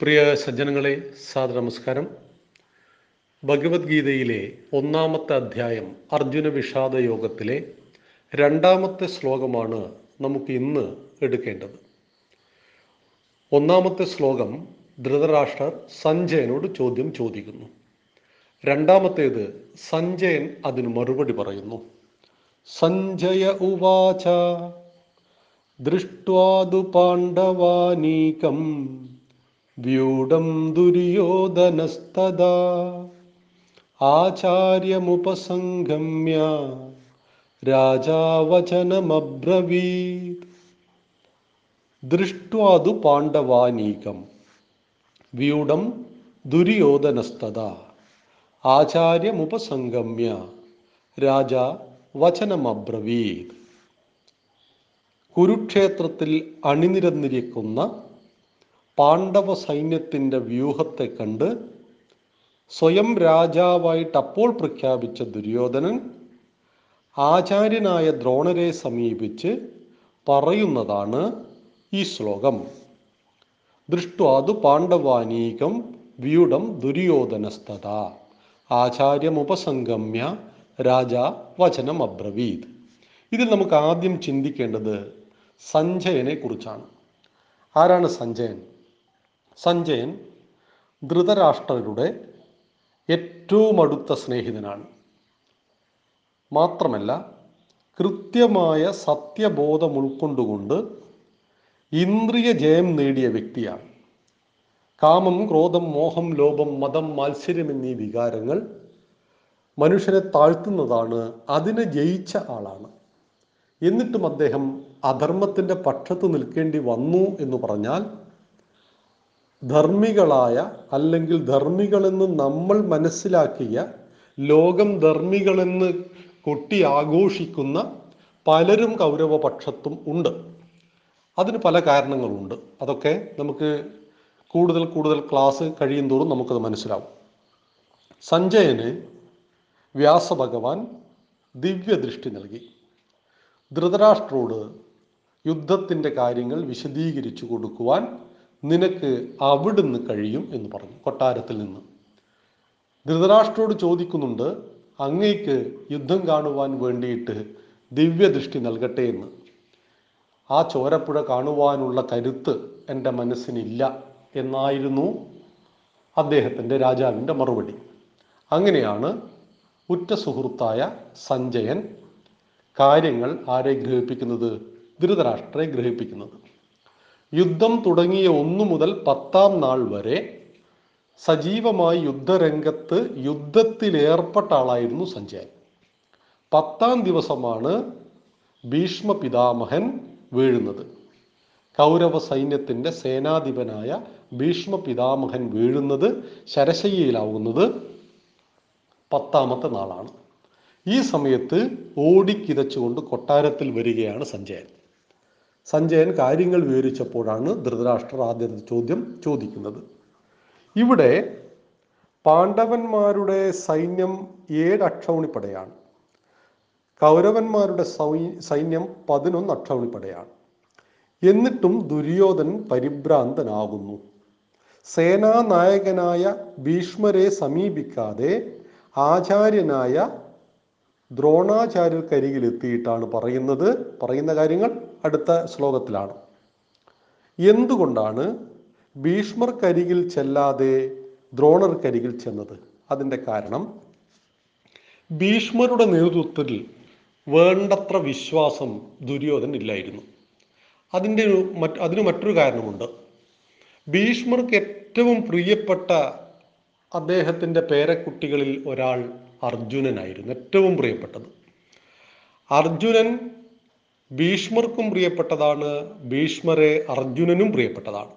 പ്രിയ സജ്ജനങ്ങളെ സാദര നമസ്കാരം ഭഗവത്ഗീതയിലെ ഒന്നാമത്തെ അധ്യായം അർജുന വിഷാദ യോഗത്തിലെ രണ്ടാമത്തെ ശ്ലോകമാണ് നമുക്ക് ഇന്ന് എടുക്കേണ്ടത്. ഒന്നാമത്തെ ശ്ലോകം ധൃതരാഷ്ട്രർ സഞ്ജയനോട് ചോദ്യം ചോദിക്കുന്നു. രണ്ടാമത്തേത് സഞ്ജയൻ അതിന് മറുപടി പറയുന്നു. സഞ്ജയ ഉവാച ദൃഷ്ട്വാതു പാണ്ഡവാനീകം. വ്യൂഢം ദുര്യോധനസ്തദാ. ആചാര്യമുപസംഗമ്യ രാജാവചനമബ്രവീത്. ദൃഷ്ട്വാതു പാണ്ഡവാനീകം. വ്യൂഢം ദുര്യോധനസ്തദാ. ആചാര്യമുപസംഗമ്യ രാജ വചനമബ്രവീത് കുരുക്ഷേത്രത്തിൽ അണിനിരന്നിരിക്കുന്ന പാണ്ഡവ സൈന്യത്തിന്റെ വ്യൂഹത്തെ കണ്ട് സ്വയം രാജാവായിട്ട് അപ്പോൾ പ്രഖ്യാപിച്ച ദുര്യോധനൻ ആചാര്യനായ ദ്രോണരെ സമീപിച്ച് പറയുന്നതാണ് ഈ ശ്ലോകം. ദൃഷ്ടാതു പാണ്ഡവാനീകം വ്യൂഢം ദുര്യോധനസ്ഥത. ആചാര്യമുപസംഗമ്യ രാജ വചനം അബ്രവീത്. ഇതിൽ നമുക്ക് ആദ്യം ചിന്തിക്കേണ്ടത് സഞ്ജയനെ കുറിച്ചാണ്. ആരാണ് സഞ്ജയൻ? സഞ്ജയൻ ധൃതരാഷ്ട്രരുടെ ഏറ്റവും അടുത്ത സ്നേഹിതനാണ്. മാത്രമല്ല കൃത്യമായ സത്യബോധം ഉൾക്കൊണ്ടുകൊണ്ട് ഇന്ദ്രിയ ജയം നേടിയ വ്യക്തിയാണ്. കാമം ക്രോധം മോഹം ലോഭം മതം മാത്സര്യം എന്നീ വികാരങ്ങൾ മനുഷ്യനെ താഴ്ത്തുന്നതാണ് അതിനെ ജയിച്ച ആളാണ്. എന്നിട്ടും അദ്ദേഹം അധർമ്മത്തിന്റെ പക്ഷത്ത് നിൽക്കേണ്ടി വന്നു എന്ന് പറഞ്ഞാൽ ധർമ്മികളായ അല്ലെങ്കിൽ ധർമ്മികളെന്ന് നമ്മൾ മനസ്സിലാക്കിയ ലോകം ധർമ്മികളെന്ന് കൊട്ടി ആഘോഷിക്കുന്ന പലരും കൗരവപക്ഷത്തും ഉണ്ട്. അതിന് പല കാരണങ്ങളുണ്ട്. അതൊക്കെ നമുക്ക് കൂടുതൽ കൂടുതൽ ക്ലാസ് കഴിയും തോറും നമുക്കത് മനസ്സിലാവും. സഞ്ജയന് വ്യാസഭഗവാൻ ദിവ്യദൃഷ്ടി നൽകി. ധൃതരാഷ്ട്രോട് യുദ്ധത്തിന്റെ കാര്യങ്ങൾ വിശദീകരിച്ചു കൊടുക്കുവാൻ നിനക്ക് അവിടുന്ന് കഴിയും എന്ന് പറഞ്ഞു കൊട്ടാരത്തിൽ നിന്ന്. ധൃതരാഷ്ട്രോട് ചോദിക്കുന്നുണ്ട് അങ്ങേക്ക് യുദ്ധം കാണുവാൻ വേണ്ടിയിട്ട് ദിവ്യദൃഷ്ടി നൽകട്ടെ എന്ന്. ആ ചോരപ്പുഴ കാണുവാനുള്ള കരുത്ത് എന്റെ മനസ്സിനില്ല എന്നായിരുന്നു അദ്ദേഹത്തിന്റെ രാജാവിന്റെ മറുപടി. അങ്ങനെയാണ് ഉറ്റ സുഹൃത്തായ സഞ്ജയൻ കാര്യങ്ങൾ ആരെ ഗ്രഹിപ്പിക്കുന്നത് ധൃതരാഷ്ട്രയെ ഗ്രഹിപ്പിക്കുന്നത്. യുദ്ധം തുടങ്ങിയ ഒന്നു മുതൽ പത്താം നാൾ വരെ സജീവമായി യുദ്ധരംഗത്ത് യുദ്ധത്തിലേർപ്പെട്ട ആളായിരുന്നു സഞ്ജയൻ. പത്താം ദിവസമാണ് ഭീഷ്മ പിതാമഹൻ വീഴുന്നത്. കൗരവ സൈന്യത്തിന്റെ സേനാധിപനായ ഭീഷ്മ പിതാമഹൻ വീഴുന്നത് ശരശയ്യയിലാവുന്നത് പത്താമത്തെ നാളാണ്. ഈ സമയത്ത് ഓടിക്കിതച്ചുകൊണ്ട് കൊട്ടാരത്തിൽ വരികയാണ് സഞ്ജയൻ. സഞ്ജയൻ കാര്യങ്ങൾ വിവരിച്ചപ്പോഴാണ് ധൃതരാഷ്ട്രർ ആദ്യത്തെ ചോദ്യം ചോദിക്കുന്നത്. ഇവിടെ പാണ്ഡവന്മാരുടെ സൈന്യം ഏഴ് അക്ഷൗണിപ്പടയാണ്. കൗരവന്മാരുടെ സൈന്യം പതിനൊന്ന് അക്ഷൗണിപ്പടയാണ്. എന്നിട്ടും ദുര്യോധൻ പരിഭ്രാന്തനാകുന്നു. സേനാനായകനായ ഭീഷ്മരെ സമീപിക്കാതെ ആചാര്യനായ ദ്രോണാചാര്യർക്കരികിൽ എത്തിയിട്ടാണ് പറയുന്നത്. പറയുന്ന കാര്യങ്ങൾ അടുത്ത ശ്ലോകത്തിലാണ്. എന്തുകൊണ്ടാണ് ഭീഷ്മർക്കരികിൽ ചെല്ലാതെ ദ്രോണർക്കരികിൽ ചെന്നത്? അതിന്റെ കാരണം ഭീഷ്മരുടെ നേതൃത്വത്തിൽ വേണ്ടത്ര വിശ്വാസം ദുര്യോധൻ ഇല്ലായിരുന്നു. അതിന്റെ മറ്റ് അതിന് മറ്റൊരു കാരണമുണ്ട്. ഭീഷ്മർക്ക് ഏറ്റവും പ്രിയപ്പെട്ട അദ്ദേഹത്തിന്റെ പേരക്കുട്ടികളിൽ ഒരാൾ അർജുനനായിരുന്നു ഏറ്റവും പ്രിയപ്പെട്ടത്. അർജുനൻ ഭീഷ്മർക്കും പ്രിയപ്പെട്ടതാണ് ഭീഷ്മരെ അർജുനനും പ്രിയപ്പെട്ടതാണ്.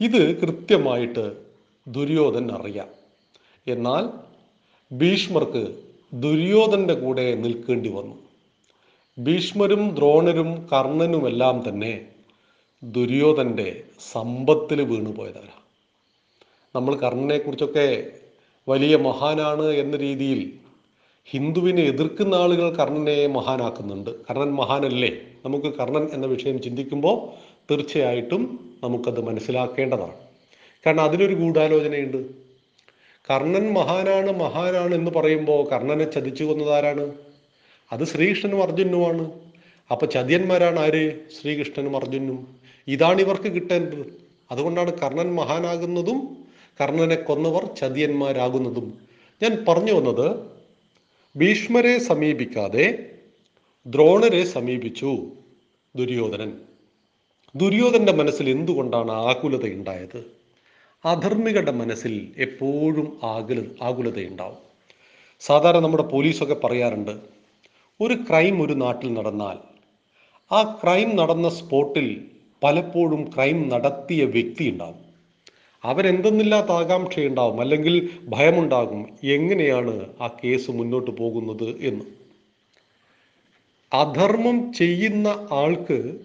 ഇത് കൃത്യമായിട്ട് ദുര്യോധൻ അറിയാം. എന്നാൽ ഭീഷ്മർക്ക് ദുര്യോധന്റെ കൂടെ നിൽക്കേണ്ടി വന്നു. ഭീഷ്മരും ദ്രോണരും കർണനുമെല്ലാം തന്നെ ദുര്യോധന്റെ സമ്പത്തിൽ വീണുപോയതാണ് നമ്മൾ കർണനെക്കുറിച്ചൊക്കെ വലിയ മഹാനാണ് എന്ന രീതിയിൽ ഹിന്ദുവിനെ എതിർക്കുന്ന ആളുകൾ കർണനെ മഹാനാക്കുന്നുണ്ട്. കർണൻ മഹാനല്ലേ? നമുക്ക് കർണൻ എന്ന വിഷയം ചിന്തിക്കുമ്പോൾ തീർച്ചയായിട്ടും നമുക്കത് മനസ്സിലാക്കേണ്ടതാണ്. കാരണം അതിനൊരു ഗൂഢാലോചനയുണ്ട്. കർണൻ മഹാനാണ് മഹാനാണ് എന്ന് പറയുമ്പോൾ കർണനെ ചതിച്ചു കൊന്നതാരാണ് അത് ശ്രീകൃഷ്ണനും അർജുനുമാണ്. അപ്പൊ ചതിയന്മാരാണ് ആര്? ശ്രീകൃഷ്ണനും അർജുനും. ഇതാണ് ഇവർക്ക് കിട്ടേണ്ടത്. അതുകൊണ്ടാണ് കർണൻ മഹാനാകുന്നതും കർണനെ കൊന്നവർ ചതിയന്മാരാകുന്നതും ഞാൻ പറഞ്ഞു വന്നത് ഭീഷ്മരെ സമീപിക്കാതെ ദ്രോണരെ സമീപിച്ചു ദുര്യോധനൻ. ദുര്യോധന്റെ മനസ്സിൽ എന്തുകൊണ്ടാണ് ആകുലത ഉണ്ടായത് അധർമ്മികളുടെ മനസ്സിൽ എപ്പോഴും ആകുല ആകുലതയുണ്ടാവും. സാധാരണ നമ്മുടെ പോലീസൊക്കെ പറയാറുണ്ട് ഒരു ക്രൈം ഒരു നാട്ടിൽ നടന്നാൽ ആ ക്രൈം നടന്ന സ്പോട്ടിൽ പലപ്പോഴും ക്രൈം നടത്തിയ വ്യക്തി ഉണ്ടാവും അവരെന്തെന്നില്ലാത്ത ആകാംക്ഷയുണ്ടാവും അല്ലെങ്കിൽ ഭയമുണ്ടാകും എങ്ങനെയാണ് ആ കേസ് മുന്നോട്ട് പോകുന്നത് എന്ന്. അധർമ്മം ചെയ്യുന്ന ആൾക്ക്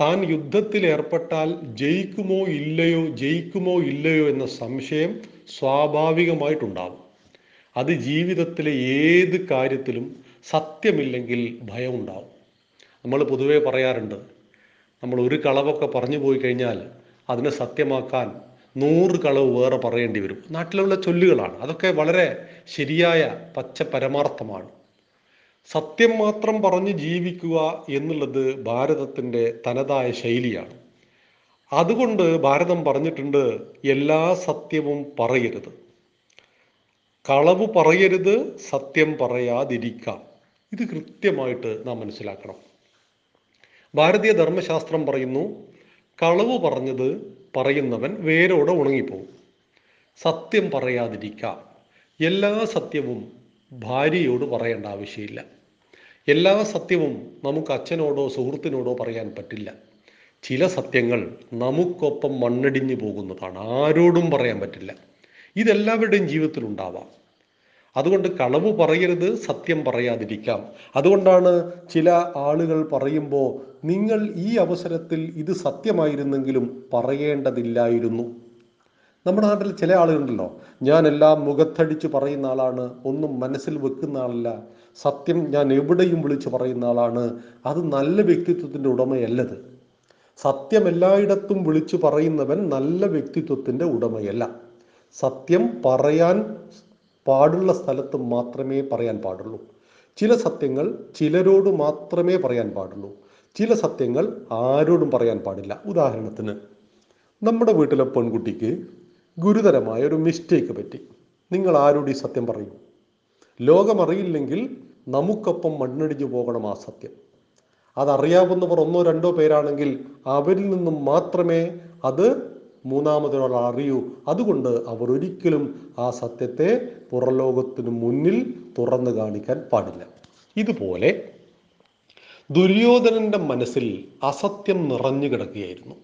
താൻ യുദ്ധത്തിൽ ഏർപ്പെട്ടാൽ ജയിക്കുമോ ഇല്ലയോ ജയിക്കുമോ ഇല്ലയോ എന്ന സംശയം സ്വാഭാവികമായിട്ടുണ്ടാവും. അത് ജീവിതത്തിലെ ഏത് കാര്യത്തിലും സത്യമില്ലെങ്കിൽ ഭയമുണ്ടാവും. നമ്മൾ പൊതുവേ പറയാറുണ്ട് നമ്മൾ ഒരു കളവൊക്കെ പറഞ്ഞു പോയി കഴിഞ്ഞാൽ അതിനെ സത്യമാക്കാൻ നൂറ് കളവ് വേറെ പറയേണ്ടി വരും. നാട്ടിലുള്ള ചൊല്ലുകളാണ്. അതൊക്കെ വളരെ ശരിയായ പച്ച പരമാർത്ഥമാണ്. സത്യം മാത്രം പറഞ്ഞ് ജീവിക്കുക എന്നുള്ളത് ഭാരതത്തിന്റെ തനതായ ശൈലിയാണ്. അതുകൊണ്ട് ഭാരതം പറഞ്ഞിട്ടുണ്ട് എല്ലാ സത്യവും പറയരുത്. കളവ് പറയരുത് സത്യം പറയാതിരിക്കാം. ഇത് കൃത്യമായിട്ട് നാം മനസ്സിലാക്കണം. ഭാരതീയ ധർമ്മശാസ്ത്രം പറയുന്നു കളവ് പറഞ്ഞത് പറയുന്നവൻ വേരോടെ ഉണങ്ങിപ്പോകും സത്യം പറയാതിരിക്കാം. എല്ലാ സത്യവും ഭാര്യയോട് പറയേണ്ട ആവശ്യമില്ല. എല്ലാ സത്യവും നമുക്ക് അച്ഛനോടോ സുഹൃത്തിനോടോ പറയാൻ പറ്റില്ല. ചില സത്യങ്ങൾ നമുക്കൊപ്പം മണ്ണടിഞ്ഞു പോകുന്നതാണ്. ആരോടും പറയാൻ പറ്റില്ല. ഇതെല്ലാവരുടെയും ജീവിതത്തിൽ ഉണ്ടാവാം അതുകൊണ്ട് കളവ് പറയരുത് സത്യം പറയാതിരിക്കാം. അതുകൊണ്ടാണ് ചില ആളുകൾ പറയുമ്പോൾ നിങ്ങൾ ഈ അവസരത്തിൽ ഇത് സത്യമായിരുന്നെങ്കിലും പറയേണ്ടതില്ലായിരുന്നു. നമ്മുടെ നാട്ടിൽ ചില ആളുകളുണ്ടല്ലോ. ഞാൻ എല്ലാം മുഖത്തടിച്ച് പറയുന്ന ആളാണ് ഒന്നും മനസ്സിൽ വെക്കുന്ന ആളല്ല. സത്യം ഞാൻ എവിടെയും വിളിച്ച് പറയുന്ന ആളാണ്. അത് നല്ല വ്യക്തിത്വത്തിന്റെ ഉടമയല്ലത്. സത്യം എല്ലായിടത്തും വിളിച്ചു പറയുന്നവൻ നല്ല വ്യക്തിത്വത്തിന്റെ ഉടമയല്ല. സത്യം പറയാൻ പാടുള്ള സ്ഥലത്ത് മാത്രമേ പറയാൻ പാടുള്ളൂ. ചില സത്യങ്ങൾ ചിലരോട് മാത്രമേ പറയാൻ പാടുള്ളൂ. ചില സത്യങ്ങൾ ആരോടും പറയാൻ പാടില്ല. ഉദാഹരണത്തിന് നമ്മുടെ വീട്ടിലെ പെൺകുട്ടിക്ക് ഗുരുതരമായ ഒരു മിസ്റ്റേക്ക് പറ്റി. നിങ്ങൾ ആരോട് ഈ സത്യം പറയും? ലോകമറിയില്ലെങ്കിൽ നമുക്കൊപ്പം മണ്ണടിഞ്ഞു പോകണം ആ സത്യം. അതറിയാവുന്നവർ ഒന്നോ രണ്ടോ പേരാണെങ്കിൽ അവരിൽ നിന്നും മാത്രമേ അത് മൂന്നാമതൊരാൾ അറിയൂ. അതുകൊണ്ട് അവർ ഒരിക്കലും ആ സത്യത്തെ പുറലോകത്തിനു മുന്നിൽ തുറന്നു കാണിക്കാൻ പാടില്ല. ഇതുപോലെ ദുര്യോധനന്റെ മനസ്സിൽ അസത്യം നിറഞ്ഞു കിടക്കുകയായിരുന്നു.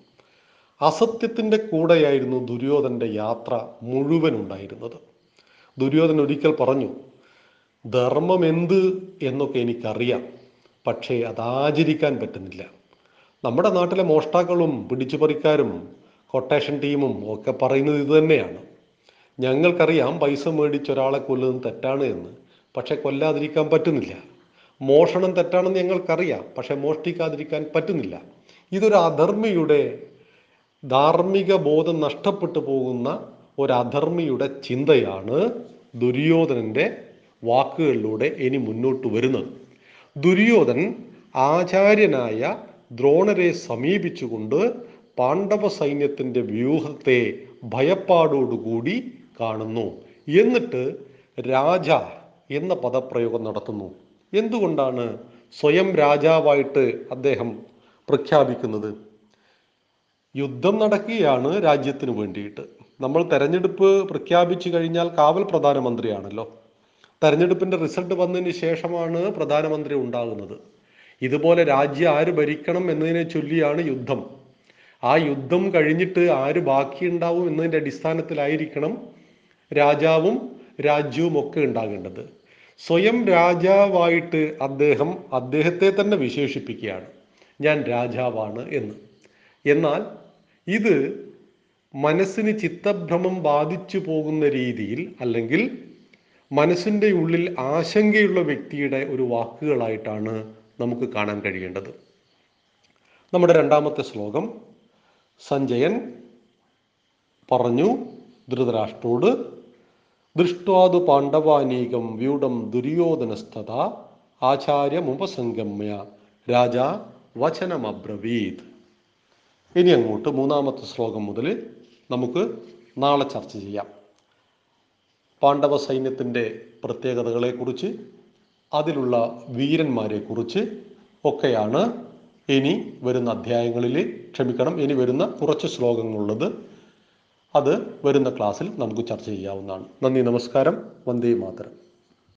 അസത്യത്തിന്റെ കൂടെയായിരുന്നു ദുര്യോധന്റെ യാത്ര മുഴുവൻ ഉണ്ടായിരുന്നത്. ദുര്യോധനൻ ഒരിക്കൽ പറഞ്ഞു ധർമ്മം എന്ത് എന്നൊക്കെ എനിക്കറിയാം പക്ഷേ അത് ആചരിക്കാൻ പറ്റുന്നില്ല. നമ്മുടെ നാട്ടിലെ മോഷ്ടാക്കളും പിടിച്ചുപറിക്കാരും കൊട്ടേഷൻ ടീമും ഒക്കെ പറയുന്നത് ഇത് തന്നെയാണ്. ഞങ്ങൾക്കറിയാം പൈസ മേടിച്ച് ഒരാളെ കൊല്ലുന്നത് തെറ്റാണ് എന്ന്. പക്ഷെ കൊല്ലാതിരിക്കാൻ പറ്റുന്നില്ല. മോഷണം തെറ്റാണെന്ന് ഞങ്ങൾക്കറിയാം. പക്ഷെ മോഷ്ടിക്കാതിരിക്കാൻ പറ്റുന്നില്ല. ഇതൊരു അധർമ്മിയുടെ ധാർമ്മിക ബോധം നഷ്ടപ്പെട്ടു പോകുന്ന ഒരു അധർമ്മിയുടെ ചിന്തയാണ് ദുര്യോധനന്റെ വാക്കുകളിലൂടെ ഇനി മുന്നോട്ട് വരുന്നത്. ദുര്യോധൻ ആചാര്യനായ ദ്രോണരെ സമീപിച്ചുകൊണ്ട് പാണ്ഡവ സൈന്യത്തിന്റെ വ്യൂഹത്തെ ഭയപ്പാടോടുകൂടി കാണുന്നു. എന്നിട്ട് രാജ എന്ന പദപ്രയോഗം നടത്തുന്നു. എന്തുകൊണ്ടാണ് സ്വയം രാജാവായിട്ട് അദ്ദേഹം പ്രഖ്യാപിക്കുന്നത്? യുദ്ധം നടക്കുകയാണ് രാജ്യത്തിന് വേണ്ടിയിട്ട്. നമ്മൾ തെരഞ്ഞെടുപ്പ് പ്രഖ്യാപിച്ചു കഴിഞ്ഞാൽ കാവൽ പ്രധാനമന്ത്രിയാണല്ലോ. തെരഞ്ഞെടുപ്പിന്റെ റിസൾട്ട് വന്നതിന് ശേഷമാണ് പ്രധാനമന്ത്രി ഉണ്ടാകുന്നത്. ഇതുപോലെ രാജ്യം ആര് ഭരിക്കണം എന്നതിനെ ചൊല്ലിയാണ് യുദ്ധം. ആ യുദ്ധം കഴിഞ്ഞിട്ട് ആര് ബാക്കിയുണ്ടാവും എന്നതിന്റെ അടിസ്ഥാനത്തിലായിരിക്കണം രാജാവും രാജ്യവും ഒക്കെ ഉണ്ടാകേണ്ടത്. സ്വയം രാജാവായിട്ട് അദ്ദേഹം അദ്ദേഹത്തെ തന്നെ വിശേഷിപ്പിക്കുകയാണ്. ഞാൻ രാജാവാണ് എന്ന്. എന്നാൽ ഇത് മനസ്സിന് ചിത്തഭ്രമം ബാധിച്ചു പോകുന്ന രീതിയിൽ അല്ലെങ്കിൽ മനസ്സിന്റെ ഉള്ളിൽ ആശങ്കയുള്ള വ്യക്തിയുടെ ഒരു വാക്കുകളായിട്ടാണ് നമുക്ക് കാണാൻ കഴിയേണ്ടത്. നമ്മുടെ രണ്ടാമത്തെ ശ്ലോകം സഞ്ജയൻ പറഞ്ഞു ധൃതരാഷ്ട്രോട് ദൃഷ്ടാതു പാണ്ഡവാനീകം വ്യൂഢം ദുര്യോധനസ്ഥത ആചാര്യമുപസംഗമ്യ രാജ വചനമബ്രവീത്. ഇനി അങ്ങോട്ട് മൂന്നാമത്തെ ശ്ലോകം മുതൽ നമുക്ക് നാളെ ചർച്ച ചെയ്യാം. പാണ്ഡവ സൈന്യത്തിന്റെ പ്രത്യേകതകളെക്കുറിച്ച് അതിലുള്ള വീരന്മാരെക്കുറിച്ച് ഒക്കെയാണ് ഇനി വരുന്ന അധ്യായങ്ങളിൽ ക്ഷമിക്കണം. ഇനി വരുന്ന കുറച്ച് ശ്ലോകങ്ങളുള്ളത് അത് വരുന്ന ക്ലാസ്സിൽ നമുക്ക് ചർച്ച ചെയ്യാവുന്നതാണ്. നന്ദി നമസ്കാരം. വന്ദേ മാതരം.